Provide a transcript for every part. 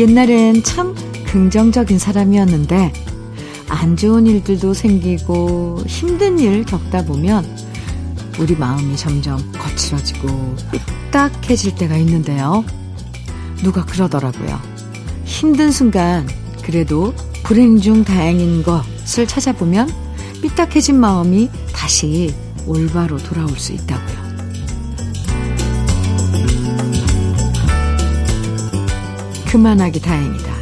옛날엔 참 긍정적인 사람이었는데 안 좋은 일들도 생기고 힘든 일 겪다 보면 우리 마음이 점점 거칠어지고 삐딱해질 때가 있는데요. 누가 그러더라고요. 힘든 순간 그래도 불행 중 다행인 것을 찾아보면 삐딱해진 마음이 다시 올바로 돌아올 수 있다고요. 그만하기 다행이다.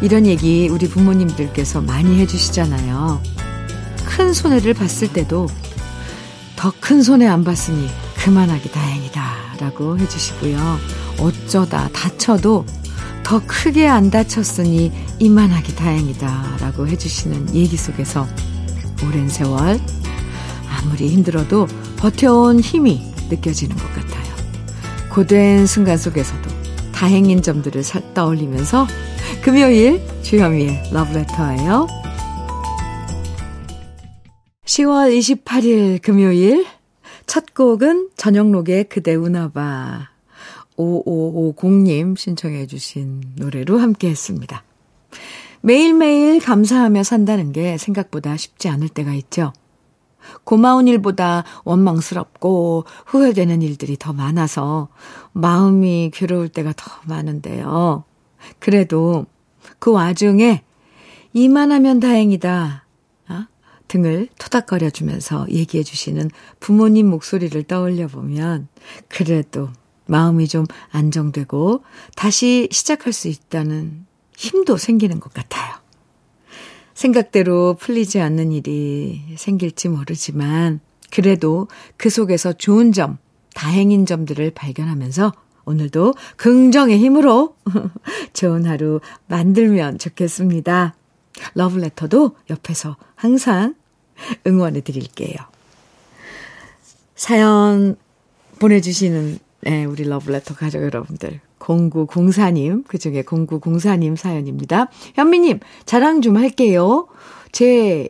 이런 얘기 우리 부모님들께서 많이 해주시잖아요. 큰 손해를 봤을 때도 더 큰 손해 안 봤으니 그만하기 다행이다. 라고 해주시고요. 어쩌다 다쳐도 더 크게 안 다쳤으니 이만하기 다행이다. 라고 해주시는 얘기 속에서 오랜 세월 아무리 힘들어도 버텨온 힘이 느껴지는 것 같아요. 고된 순간 속에서도 다행인 점들을 떠올리면서 금요일 주현미의 러브레터예요. 10월 28일 금요일 첫 곡은 저녁록의 그대 우나봐 5550님 신청해 주신 노래로 함께 했습니다. 매일매일 감사하며 산다는 게 생각보다 쉽지 않을 때가 있죠. 고마운 일보다 원망스럽고 후회되는 일들이 더 많아서 마음이 괴로울 때가 더 많은데요. 그래도 그 와중에 이만하면 다행이다. 어? 등을 토닥거려주면서 얘기해 주시는 부모님 목소리를 떠올려 보면 그래도 마음이 좀 안정되고 다시 시작할 수 있다는 힘도 생기는 것 같아요. 생각대로 풀리지 않는 일이 생길지 모르지만 그래도 그 속에서 좋은 점, 다행인 점들을 발견하면서 오늘도 긍정의 힘으로 좋은 하루 만들면 좋겠습니다. 러브레터도 옆에서 항상 응원해 드릴게요. 사연 보내주시는 네, 우리 러브레터 가족 여러분들 0904님, 그 중에 0904님 사연입니다. 현미님, 자랑 좀 할게요. 제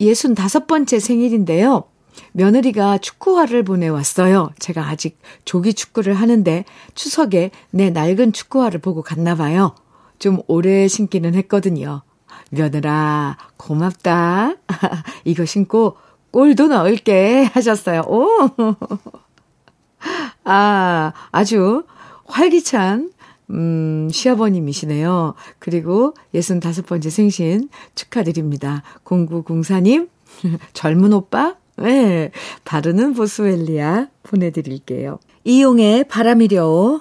65번째 생일인데요. 며느리가 축구화를 보내왔어요. 제가 아직 조기 축구를 하는데 추석에 내 낡은 축구화를 보고 갔나 봐요. 좀 오래 신기는 했거든요. 며느라, 고맙다. 이거 신고 골도 넣을게 하셨어요. 오! 아, 아주 활기찬 음, 시아버님이시네요. 그리고 65번째 생신 축하드립니다. 0904님, 젊은 오빠? 네, 바르는 보스웰리아 보내드릴게요. 이용의 바람이려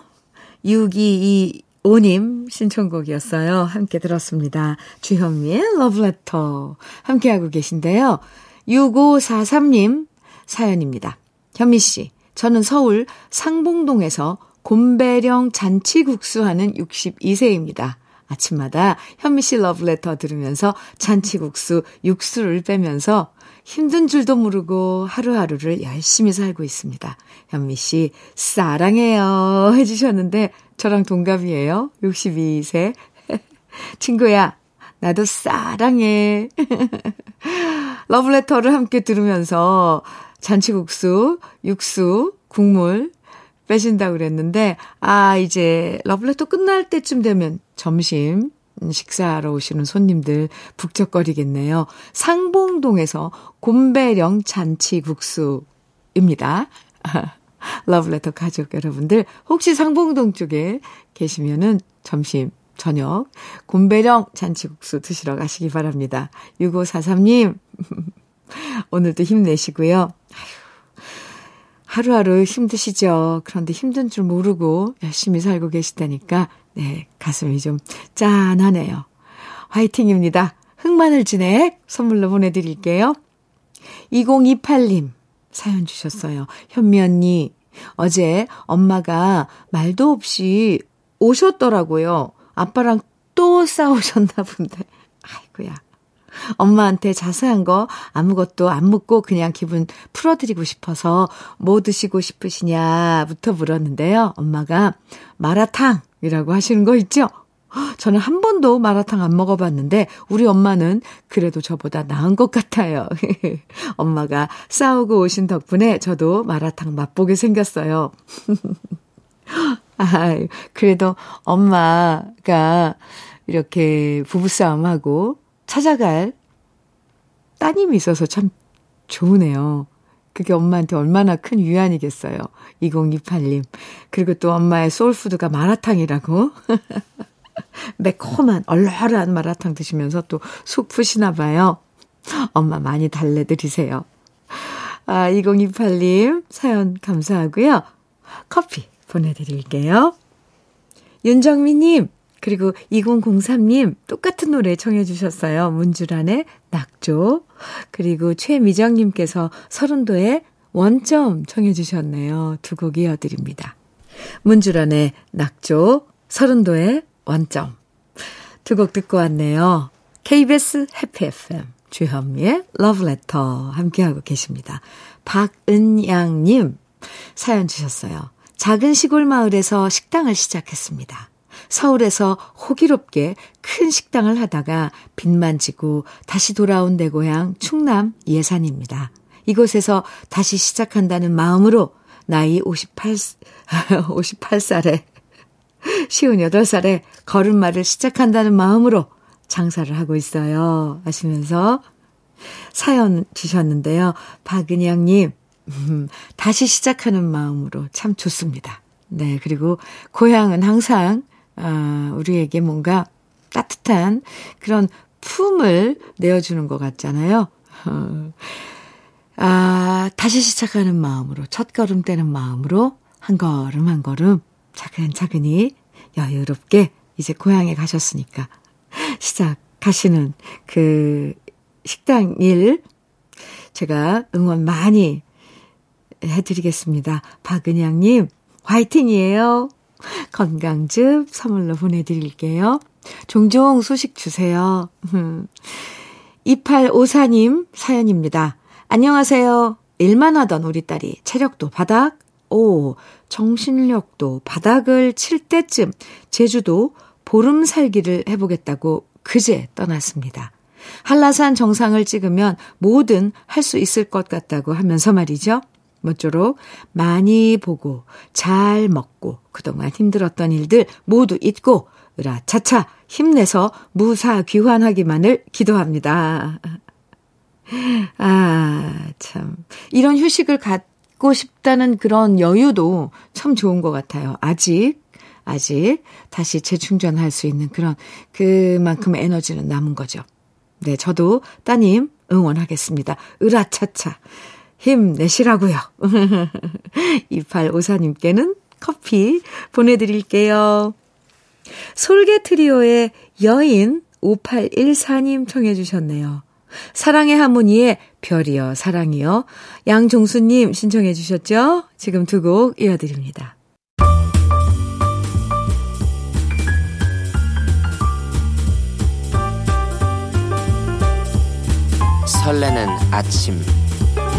6225님 신청곡이었어요. 함께 들었습니다. 주현미의 러브레터 함께하고 계신데요. 6543님 사연입니다. 현미씨, 저는 서울 상봉동에서 곰배령 잔치국수 하는 62세입니다. 아침마다 현미 씨 러브레터 들으면서 잔치국수 육수를 빼면서 힘든 줄도 모르고 하루하루를 열심히 살고 있습니다. 현미 씨, 사랑해요. 해주셨는데, 저랑 동갑이에요. 62세. 친구야, 나도 사랑해. 러브레터를 함께 들으면서 잔치국수, 육수, 국물 빼신다고 그랬는데, 아, 이제 러블레터 끝날 때쯤 되면 점심 식사하러 오시는 손님들 북적거리겠네요. 상봉동에서 곰배령 잔치국수입니다. 러블레터 가족 여러분들, 혹시 상봉동 쪽에 계시면은 점심, 저녁, 곰배령 잔치국수 드시러 가시기 바랍니다. 6543님, 오늘도 힘내시고요. 하루하루 힘드시죠? 그런데 힘든 줄 모르고 열심히 살고 계시다니까, 네, 가슴이 좀 짠하네요. 화이팅입니다. 흑마늘 진액 선물로 보내드릴게요. 2028님 사연 주셨어요. 현미 언니, 어제 엄마가 말도 없이 오셨더라고요. 아빠랑 또 싸우셨나 본데. 아이고야. 엄마한테 자세한 거 아무것도 안 묻고 그냥 기분 풀어드리고 싶어서 뭐 드시고 싶으시냐부터 물었는데요. 엄마가 마라탕이라고 하시는 거 있죠? 저는 한 번도 마라탕 안 먹어봤는데 우리 엄마는 그래도 저보다 나은 것 같아요. 엄마가 싸우고 오신 덕분에 저도 마라탕 맛보게 생겼어요. 아, 그래도 엄마가 이렇게 부부싸움하고 찾아갈 따님이 있어서 참 좋으네요. 그게 엄마한테 얼마나 큰 위안이겠어요. 2028님. 그리고 또 엄마의 소울푸드가 마라탕이라고. 매콤한 얼얼한 마라탕 드시면서 또 속 푸시나 봐요. 엄마 많이 달래드리세요. 아, 2028님 사연 감사하고요. 커피 보내드릴게요. 윤정미님, 그리고 2003님 똑같은 노래 청해 주셨어요. 문주란의 낙조. 그리고 최미정님께서 서른도의 원점 청해 주셨네요. 두 곡 이어드립니다. 문주란의 낙조, 서른도의 원점. 두 곡 듣고 왔네요. KBS 해피 FM 주현미의 러브레터 함께하고 계십니다. 박은양님 사연 주셨어요. 작은 시골 마을에서 식당을 시작했습니다. 서울에서 호기롭게 큰 식당을 하다가 빚만 지고 다시 돌아온 내 고향 충남 예산입니다. 이곳에서 다시 시작한다는 마음으로 나이 58, 58살에, 58살에 걸음마를 시작한다는 마음으로 장사를 하고 있어요. 하시면서 사연 주셨는데요. 박은영님, 음, 다시 시작하는 마음으로 참 좋습니다. 네, 그리고 고향은 항상, 아, 우리에게 뭔가 따뜻한 그런 품을 내어주는 것 같잖아요. 어, 아, 다시 시작하는 마음으로, 첫 걸음 떼는 마음으로, 한 걸음 한 걸음, 차근차근히 여유롭게 이제 고향에 가셨으니까, 시작하시는 그 식당 일, 제가 응원 많이 해드리겠습니다. 박은양님, 화이팅이에요. 건강즙 선물로 보내드릴게요. 종종 소식 주세요. 2854님 사연입니다. 안녕하세요. 일만 하던 우리 딸이 체력도 바닥, 오, 정신력도 바닥을 칠 때쯤 제주도 보름 살기를 해보겠다고 그제 떠났습니다. 한라산 정상을 찍으면 뭐든 할 수 있을 것 같다고 하면서 말이죠. 모쪼록 많이 보고 잘 먹고 그동안 힘들었던 일들 모두 잊고 으라차차 힘내서 무사 귀환하기만을 기도합니다. 아, 참. 이런 휴식을 갖고 싶다는 그런 여유도 참 좋은 것 같아요. 아직, 아직 다시 재충전할 수 있는 그런 그만큼의 에너지는 남은 거죠. 네, 저도 따님 응원하겠습니다. 으라차차. 힘내시라고요. 2854님께는 커피 보내드릴게요. 솔개 트리오의 여인 5814님 청해 주셨네요. 사랑의 하모니의 별이여 사랑이여 양종수님 신청해 주셨죠? 지금 두 곡 이어드립니다. 설레는 아침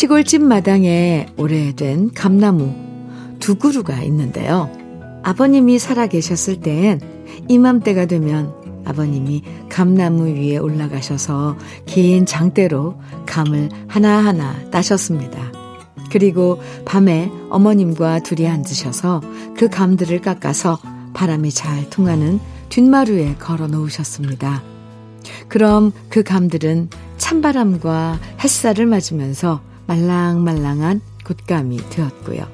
시골집 마당에 오래된 감나무 두 그루가 있는데요. 아버님이 살아 계셨을 땐 이맘때가 되면 아버님이 감나무 위에 올라가셔서 긴 장대로 감을 하나하나 따셨습니다. 그리고 밤에 어머님과 둘이 앉으셔서 그 감들을 깎아서 바람이 잘 통하는 뒷마루에 걸어 놓으셨습니다. 그럼 그 감들은 찬바람과 햇살을 맞으면서 말랑말랑한 곶감이 되었고요.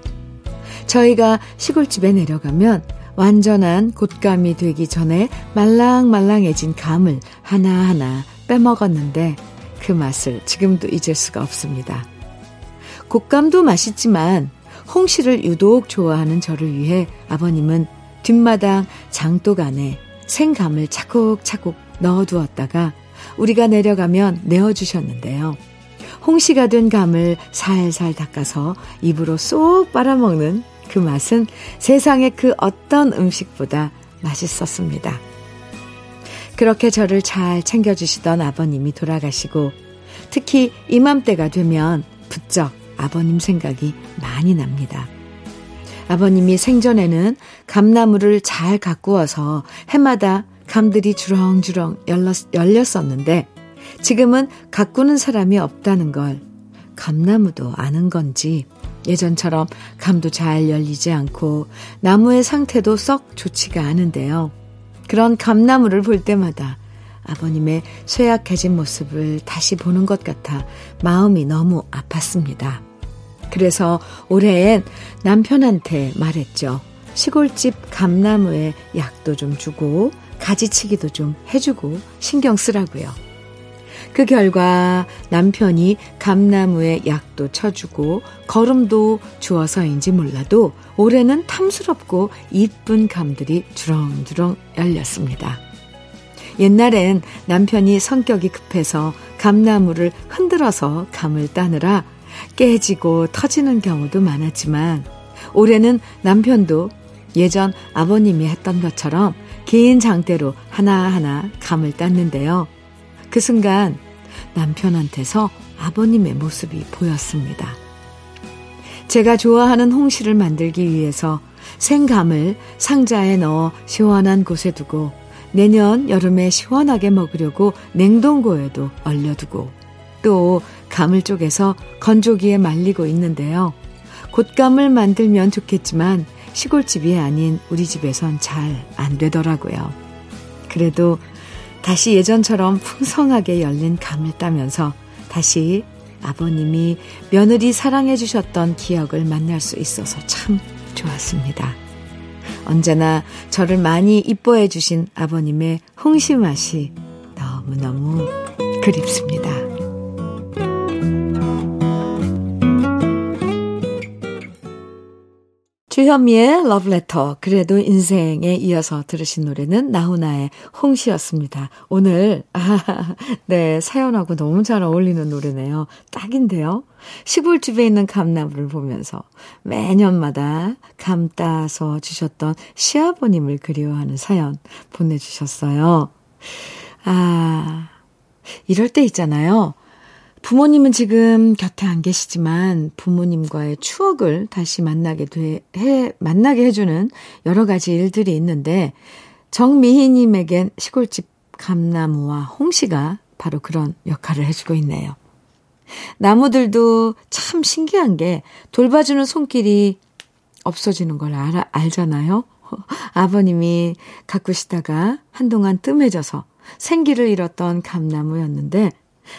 저희가 시골집에 내려가면 완전한 곶감이 되기 전에 말랑말랑해진 감을 하나하나 빼먹었는데 그 맛을 지금도 잊을 수가 없습니다. 곶감도 맛있지만 홍시를 유독 좋아하는 저를 위해 아버님은 뒷마당 장독 안에 생감을 차곡차곡 넣어두었다가 우리가 내려가면 내어주셨는데요. 홍시가 된 감을 살살 닦아서 입으로 쏙 빨아먹는 그 맛은 세상의 그 어떤 음식보다 맛있었습니다. 그렇게 저를 잘 챙겨주시던 아버님이 돌아가시고 특히 이맘때가 되면 부쩍 아버님 생각이 많이 납니다. 아버님이 생전에는 감나무를 잘 가꾸어서 해마다 감들이 주렁주렁 열렸, 열렸었는데 지금은 가꾸는 사람이 없다는 걸 감나무도 아는 건지 예전처럼 감도 잘 열리지 않고 나무의 상태도 썩 좋지가 않은데요. 그런 감나무를 볼 때마다 아버님의 쇠약해진 모습을 다시 보는 것 같아 마음이 너무 아팠습니다. 그래서 올해엔 남편한테 말했죠. 시골집 감나무에 약도 좀 주고 가지치기도 좀 해주고 신경 쓰라고요. 그 결과 남편이 감나무에 약도 쳐주고 걸음도 주어서인지 몰라도 올해는 탐스럽고 이쁜 감들이 주렁주렁 열렸습니다. 옛날엔 남편이 성격이 급해서 감나무를 흔들어서 감을 따느라 깨지고 터지는 경우도 많았지만 올해는 남편도 예전 아버님이 했던 것처럼 긴 장대로 하나하나 감을 땄는데요. 그 순간 남편한테서 아버님의 모습이 보였습니다. 제가 좋아하는 홍시를 만들기 위해서 생감을 상자에 넣어 시원한 곳에 두고 내년 여름에 시원하게 먹으려고 냉동고에도 얼려두고 또 감을 쪼개서 건조기에 말리고 있는데요. 곶감을 만들면 좋겠지만 시골집이 아닌 우리 집에선 잘 안 되더라고요. 그래도 다시 예전처럼 풍성하게 열린 감을 따면서 다시 아버님이 며느리 사랑해 주셨던 기억을 만날 수 있어서 참 좋았습니다. 언제나 저를 많이 이뻐해 주신 아버님의 홍시 맛이 너무너무 그립습니다. 주현미의 러브레터 그래도 인생에 이어서 들으신 노래는 나훈아의 홍시였습니다. 오늘 아, 네 사연하고 너무 잘 어울리는 노래네요. 딱인데요. 시골집에 있는 감나무를 보면서 매년마다 감 따서 주셨던 시아버님을 그리워하는 사연 보내주셨어요. 아 이럴 때 있잖아요. 부모님은 지금 곁에 안 계시지만 부모님과의 추억을 다시 만나게 돼, 해, 만나게 해주는 여러 가지 일들이 있는데 정미희님에겐 시골집 감나무와 홍시가 바로 그런 역할을 해주고 있네요. 나무들도 참 신기한 게 돌봐주는 손길이 없어지는 걸 알, 알잖아요. 아버님이 가꾸시다가 한동안 뜸해져서 생기를 잃었던 감나무였는데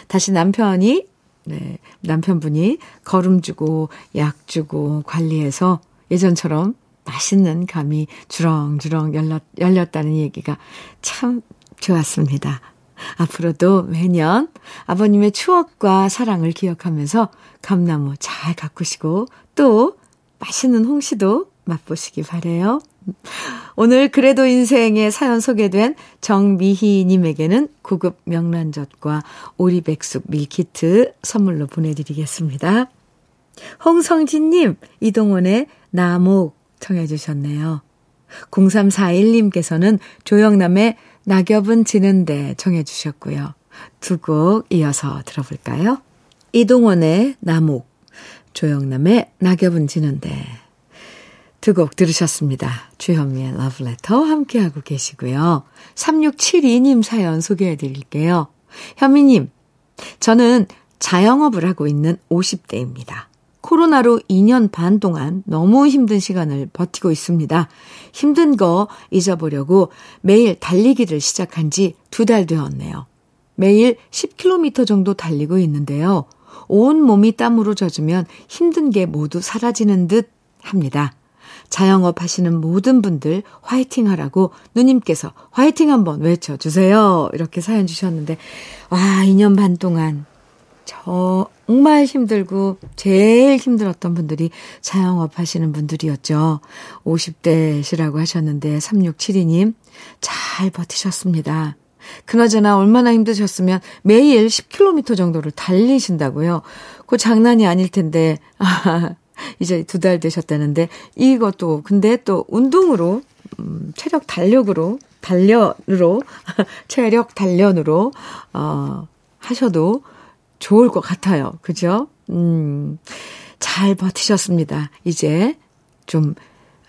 다시 남편이, 네, 남편분이 걸음 주고, 약 주고, 관리해서 예전처럼 맛있는 감이 주렁주렁 열렸, 열렸다는 얘기가 참 좋았습니다. 앞으로도 매년 아버님의 추억과 사랑을 기억하면서 감나무 잘 가꾸시고 또 맛있는 홍시도 맛보시기 바래요. 오늘 그래도 인생의 사연 소개된 정미희님에게는 고급 명란젓과 오리백숙 밀키트 선물로 보내드리겠습니다. 홍성진님, 이동원의 나목 청해주셨네요. 0341님께서는 조영남의 낙엽은 지는데 청해주셨고요. 두 곡 이어서 들어볼까요? 이동원의 나목, 조영남의 낙엽은 지는데 두 곡 들으셨습니다. 주현미의 러브레터 함께하고 계시고요. 3672님 사연 소개해 드릴게요. 현미님, 저는 자영업을 하고 있는 50대입니다. 코로나로 2년 반 동안 너무 힘든 시간을 버티고 있습니다. 힘든 거 잊어보려고 매일 달리기를 시작한 지 두 달 되었네요. 매일 10km 정도 달리고 있는데요. 온 몸이 땀으로 젖으면 힘든 게 모두 사라지는 듯 합니다. 자영업 하시는 모든 분들 화이팅 하라고 누님께서 화이팅 한번 외쳐주세요. 이렇게 사연 주셨는데, 와, 2년 반 동안 정말 힘들고 제일 힘들었던 분들이 자영업 하시는 분들이었죠. 50대시라고 하셨는데, 3672님, 잘 버티셨습니다. 그나저나 얼마나 힘드셨으면 매일 10km 정도를 달리신다고요. 그 장난이 아닐 텐데, 아, 이제 두 달 되셨다는데, 이것도, 근데 또 운동으로, 음, 체력 단력으로, 단련으로, 체력 단련으로, 어, 하셔도 좋을 것 같아요. 그죠? 음, 잘 버티셨습니다. 이제 좀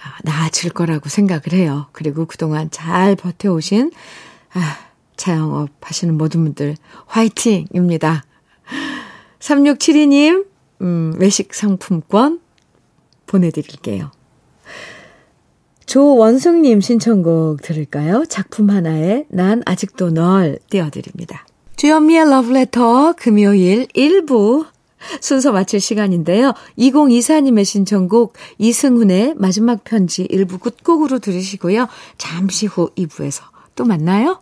아, 나아질 거라고 생각을 해요. 그리고 그동안 잘 버텨오신, 아, 자영업 하시는 모든 분들 화이팅입니다. 3672님, 음, 외식 상품권 보내드릴게요. 조원숙님 신청곡 들을까요? 작품 하나에 난 아직도 널 띄워드립니다. 주현미의 러브레터 금요일 1부 순서 마칠 시간인데요. 2024님의 신청곡 이승훈의 마지막 편지 1부 끝곡으로 들으시고요. 잠시 후 2부에서 또 만나요.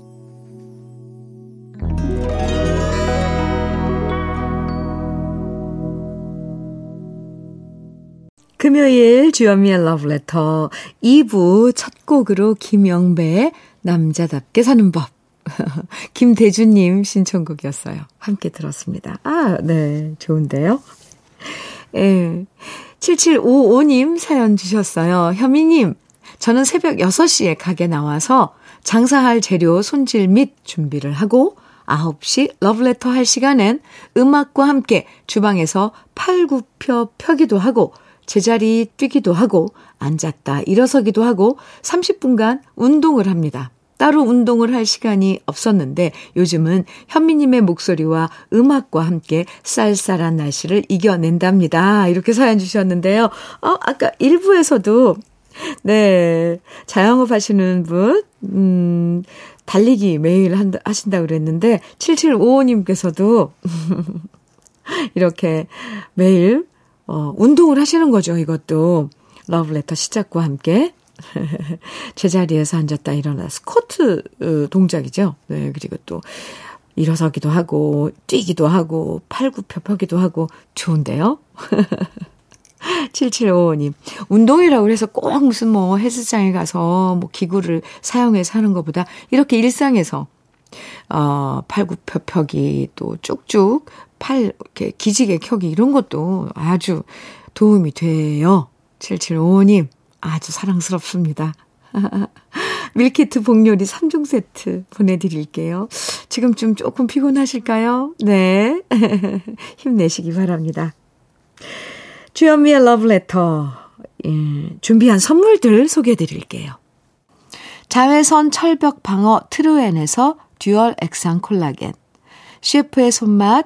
금요일 주현미의 러브레터 2부 첫 곡으로 김영배의 남자답게 사는 법. 김대주님 신청곡이었어요. 함께 들었습니다. 아, 네. 좋은데요? 예. 7755님 사연 주셨어요. 현미님, 저는 새벽 6시에 가게 나와서 장사할 재료 손질 및 준비를 하고 9시 러브레터 할 시간엔 음악과 함께 주방에서 팔굽혀 펴기도 하고 제자리 뛰기도 하고 앉았다 일어서기도 하고 30분간 운동을 합니다. 따로 운동을 할 시간이 없었는데 요즘은 현미님의 목소리와 음악과 함께 쌀쌀한 날씨를 이겨낸답니다. 이렇게 사연 주셨는데요. 어, 아까 1부에서도 네, 자영업 하시는 분, 음, 달리기 매일 한다, 하신다고 그랬는데, 7755님께서도 이렇게 매일 어, 운동을 하시는 거죠, 이것도. 러브레터 시작과 함께. 제자리에서 앉았다 일어나 스쿼트 어, 동작이죠. 네, 그리고 또 일어서기도 하고, 뛰기도 하고, 팔굽혀펴기도 하고, 좋은데요? 7755님. 운동이라고 해서 꼭 무슨 뭐 헬스장에 가서 뭐 기구를 사용해서 하는 것보다 이렇게 일상에서 어, 팔굽혀펴기 또 쭉쭉 팔 이렇게 기지개 켜기 이런 것도 아주 도움이 돼요. 7755님 아주 사랑스럽습니다. 밀키트 복요리 3종 세트 보내드릴게요. 지금 좀 조금 피곤하실까요? 네. 힘내시기 바랍니다. 주현미의 러브레터. 예, 준비한 선물들 소개해 드릴게요. 자외선 철벽 방어 트루엔에서 dual 액상 콜라겐. 셰프의 손맛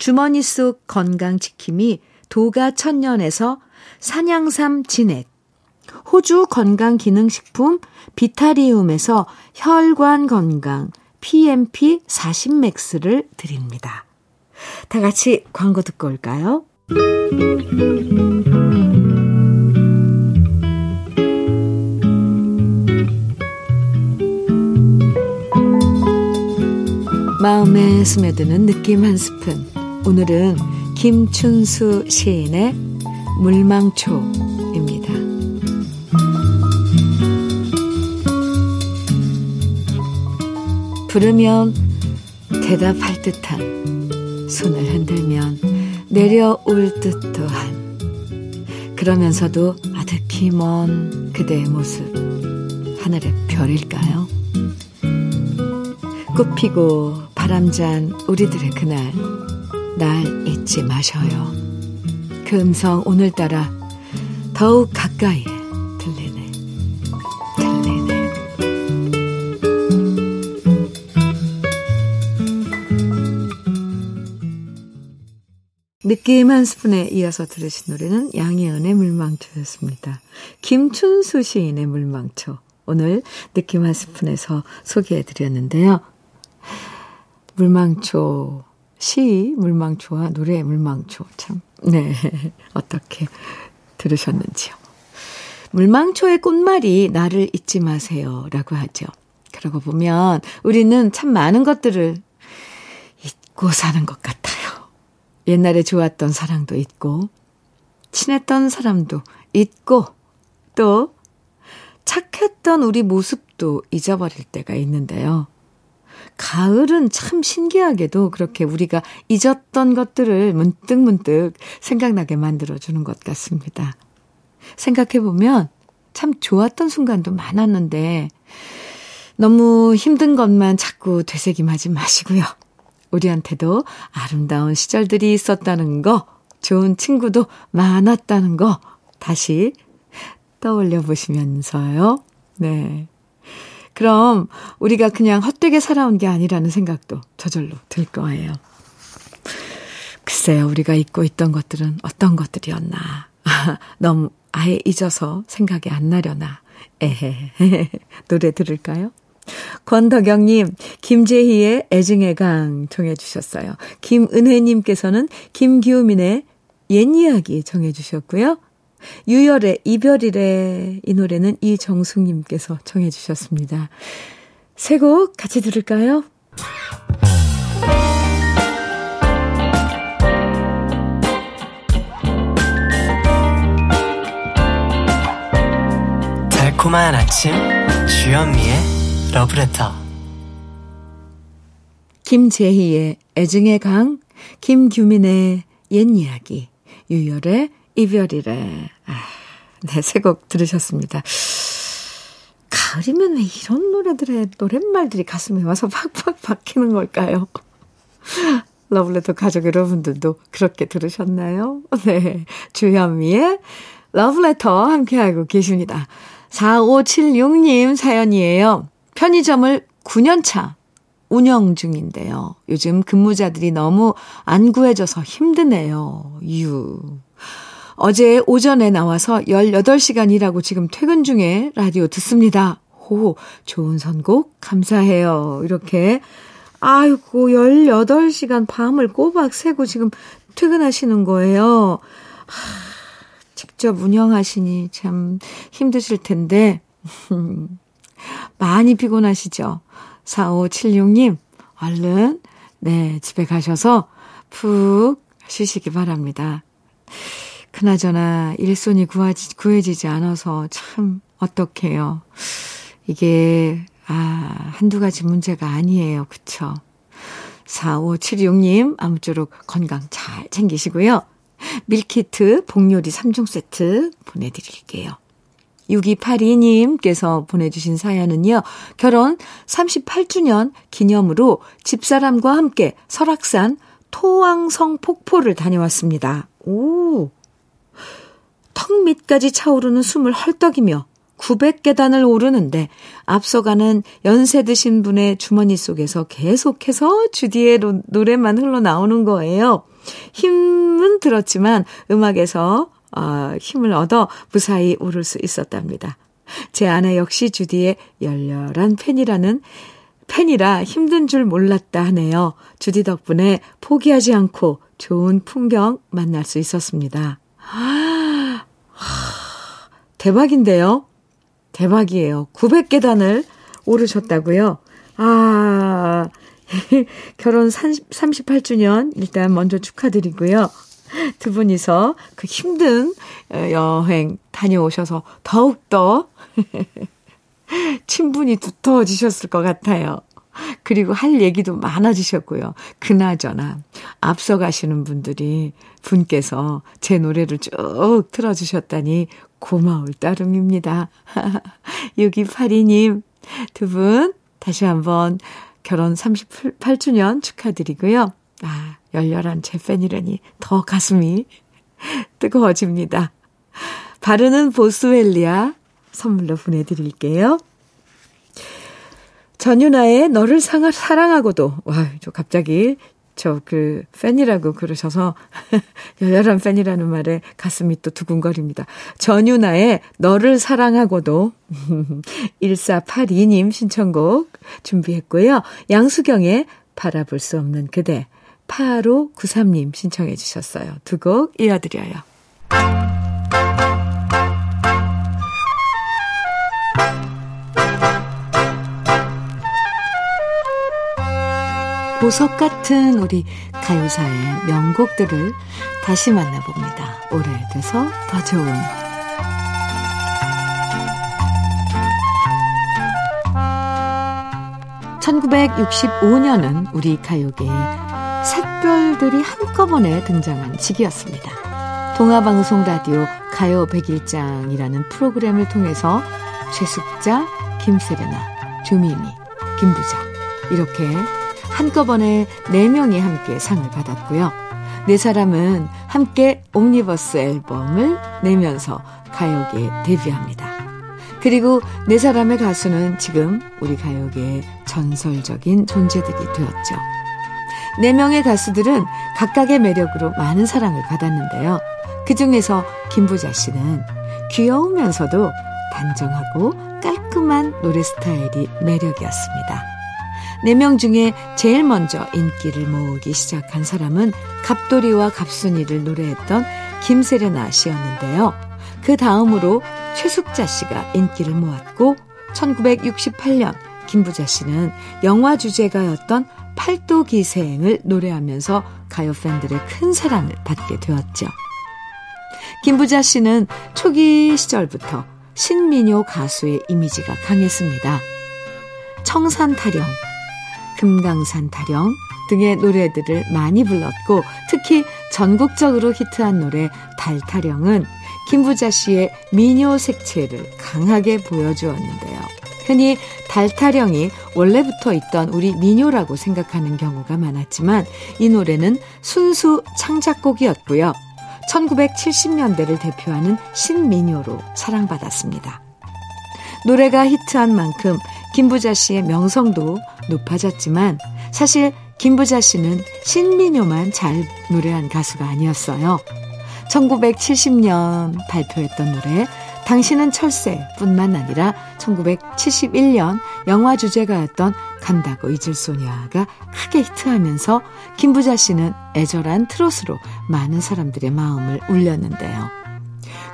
주머니 속 건강지킴이 도가천년에서 산양삼 진액, 호주 건강기능식품 비타리움에서 혈관 건강 PMP 40맥스를 드립니다. 다 같이 광고 듣고 올까요? 마음에 스며드는 느낌 한 스푼. 오늘은 김춘수 시인의 물망초입니다. 부르면 대답할 듯한 손을 흔들면 내려올 듯도 한 그러면서도 아득히 먼 그대의 모습 하늘의 별일까요? 꽃피고 바람잔 우리들의 그날 날 잊지 마셔요. 그 음성 오늘따라 더욱 가까이에 들리네. 들리네. 느낌 한 스푼에 이어서 들으신 노래는 양희은의 물망초였습니다. 김춘수 시인의 물망초. 오늘 느낌 한 스푼에서 소개해 드렸는데요. 물망초, 시 물망초와 노래 물망초. 참, 네. 어떻게 들으셨는지요. 물망초의 꽃말이 나를 잊지 마세요. 라고 하죠. 그러고 보면 우리는 참 많은 것들을 잊고 사는 것 같아요. 옛날에 좋았던 사랑도 잊고, 친했던 사람도 잊고, 또 착했던 우리 모습도 잊어버릴 때가 있는데요. 가을은 참 신기하게도 그렇게 우리가 잊었던 것들을 문득 문득 생각나게 만들어주는 것 같습니다. 생각해보면 참 좋았던 순간도 많았는데 너무 힘든 것만 자꾸 되새김하지 마시고요. 우리한테도 아름다운 시절들이 있었다는 거, 좋은 친구도 많았다는 거 다시 떠올려 보시면서요. 네. 그럼 우리가 그냥 헛되게 살아온 게 아니라는 생각도 저절로 들 거예요. 글쎄요, 우리가 잊고 있던 것들은 어떤 것들이었나. 너무 아예 잊어서 생각이 안 나려나. 에헤. 노래 들을까요? 권덕영님, 김재희의 애증의 강 정해주셨어요. 김은혜님께서는 김기우민의 옛 이야기 정해주셨고요. 유열의 이별이래 이 노래는 이정숙님께서 청해 주셨습니다. 세 곡 같이 들을까요? 달콤한 아침 주현미의 러브레터 김재희의 애증의 강 김규민의 옛 이야기 유열의 이별이래. 아, 네, 세곡 들으셨습니다. 가을이면 왜 이런 노래들의 노랫말들이 가슴에 와서 팍팍 박히는 걸까요? 러블레터 가족 여러분들도 그렇게 들으셨나요? 네. 주현미의 러블레터 함께하고 계십니다. 4576님 사연이에요. 편의점을 9년차 운영 중인데요. 요즘 근무자들이 너무 안 구해져서 힘드네요. 유. 어제 오전에 나와서 18시간 일하고 지금 퇴근 중에 라디오 듣습니다. 호, 좋은 선곡 감사해요. 이렇게. 아이고, 18시간 밤을 꼬박 새고 지금 퇴근하시는 거예요. 하, 직접 운영하시니 참 힘드실 텐데, 많이 피곤하시죠? 4576님, 얼른, 네, 집에 가셔서 푹 쉬시기 바랍니다. 그나저나 일손이 구하지, 구해지지 않아서 참 어떡해요. 이게, 아, 한두 가지 문제가 아니에요. 그쵸? 4576님, 아무쪼록 건강 잘 챙기시고요. 밀키트, 복요리 3종 세트 보내드릴게요. 6282님께서 보내주신 사연은요, 결혼 38주년 기념으로 집사람과 함께 설악산 토왕성 폭포를 다녀왔습니다. 오, 턱 밑까지 차오르는 숨을 헐떡이며 900계단을 오르는데 앞서가는 연세 드신 분의 주머니 속에서 계속해서 주디의 노래만 흘러나오는 거예요. 힘은 들었지만 음악에서 어, 힘을 얻어 무사히 오를 수 있었답니다. 제 아내 역시 주디의 열렬한 팬이라는 팬이라 힘든 줄 몰랐다 하네요. 주디 덕분에 포기하지 않고 좋은 풍경 만날 수 있었습니다. 하, 대박인데요? 대박이에요. 900계단을 오르셨다고요? 아, 결혼 30, 38주년 일단 먼저 축하드리고요. 두 분이서 그 힘든 어, 여행 다녀오셔서 더욱더 친분이 두터워지셨을 것 같아요. 그리고 할 얘기도 많아지셨고요. 그나저나 앞서가시는 분들이 분께서 제 노래를 쭉 틀어주셨다니 고마울 따름입니다. 6282님 두 분 다시 한번 결혼 38주년 축하드리고요. 아, 열렬한 제 팬이라니 더 가슴이 뜨거워집니다. 바르는 보스웰리아 선물로 보내드릴게요. 전유나의 너를 사랑하고도, 와, 저 갑자기 저그 팬이라고 그러셔서 열렬한 팬이라는 말에 가슴이 또 두근거립니다. 전유나의 너를 사랑하고도 1482님 신청곡 준비했고요. 양수경의 바라볼 수 없는 그대 8593님 신청해 주셨어요. 두 곡 이어드려요. 보석 같은 우리 가요사의 명곡들을 다시 만나봅니다. 오래돼서 더 좋은 1965년은 우리 가요계에 샛별들이 한꺼번에 등장한 시기였습니다. 동아방송 라디오 가요 백일장이라는 프로그램을 통해서 최숙자, 김세레나, 조미미, 김부자 이렇게 한꺼번에 4명이 함께 상을 받았고요. 네 사람은 함께 옴니버스 앨범을 내면서 가요계에 데뷔합니다. 그리고 네 사람의 가수는 지금 우리 가요계의 전설적인 존재들이 되었죠. 네 명의 가수들은 각각의 매력으로 많은 사랑을 받았는데요. 그 중에서 김부자 씨는 귀여우면서도 단정하고 깔끔한 노래 스타일이 매력이었습니다. 4명 중에 제일 먼저 인기를 모으기 시작한 사람은 갑돌이와 갑순이를 노래했던 김세레나 씨였는데요. 그 다음으로 최숙자 씨가 인기를 모았고 1968년 김부자 씨는 영화 주제가였던 팔도 기생을 노래하면서 가요 팬들의 큰 사랑을 받게 되었죠. 김부자 씨는 초기 시절부터 신민요 가수의 이미지가 강했습니다. 청산 타령, 금강산 타령 등의 노래들을 많이 불렀고 특히 전국적으로 히트한 노래 달타령은 김부자 씨의 미녀 색채를 강하게 보여주었는데요. 흔히 달타령이 원래부터 있던 우리 미녀라고 생각하는 경우가 많았지만 이 노래는 순수 창작곡이었고요. 1970년대를 대표하는 신민요로 사랑받았습니다. 노래가 히트한 만큼 김부자 씨의 명성도 높아졌지만 사실 김부자 씨는 신민요만 잘 노래한 가수가 아니었어요. 1970년 발표했던 노래 당신은 철새뿐만 아니라 1971년 영화 주제가였던 간다고 잊을 소녀가 크게 히트하면서 김부자 씨는 애절한 트롯으로 많은 사람들의 마음을 울렸는데요.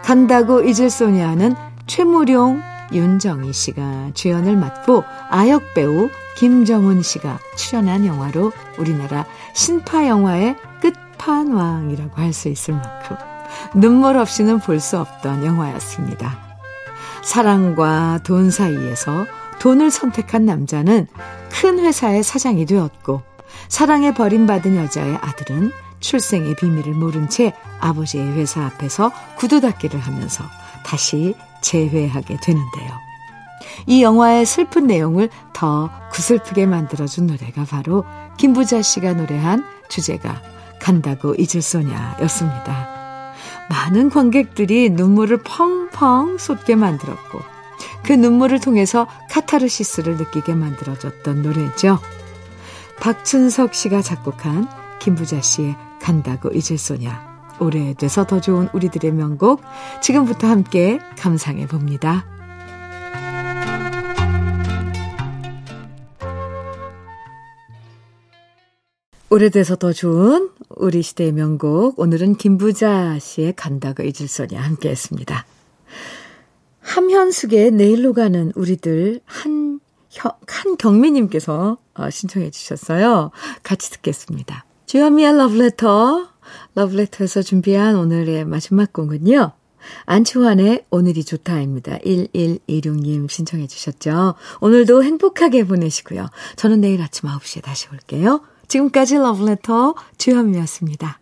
간다고 잊을 소녀는 최무룡, 윤정희 씨가 주연을 맡고 아역 배우 김정훈 씨가 출연한 영화로 우리나라 신파 영화의 끝판왕이라고 할 수 있을 만큼 눈물 없이는 볼 수 없던 영화였습니다. 사랑과 돈 사이에서 돈을 선택한 남자는 큰 회사의 사장이 되었고 사랑에 버림받은 여자의 아들은 출생의 비밀을 모른 채 아버지의 회사 앞에서 구두 닦기를 하면서 다시 재회하게 되는데요. 이 영화의 슬픈 내용을 더 구슬프게 만들어준 노래가 바로 김부자 씨가 노래한 주제가 간다고 잊을 소냐 였습니다. 많은 관객들이 눈물을 펑펑 쏟게 만들었고 그 눈물을 통해서 카타르시스를 느끼게 만들어줬던 노래죠. 박춘석 씨가 작곡한 김부자 씨의 간다고 잊을 소냐. 오래돼서 더 좋은 우리들의 명곡 지금부터 함께 감상해 봅니다. 오래돼서 더 좋은 우리 시대의 명곡 오늘은 김부자 씨의 간다고 잊을 소냐 함께 했습니다. 함현숙의 내일로 가는 우리들 한, 한 경미님께서 어, 신청해 주셨어요. 같이 듣겠습니다. 주현미의 러브레터, 러브레터에서 준비한 오늘의 마지막 곡은요. 안치환의 오늘이 좋다입니다. 1126님 신청해 주셨죠. 오늘도 행복하게 보내시고요. 저는 내일 아침 9시에 다시 올게요. 지금까지 러브레터 주현미였습니다.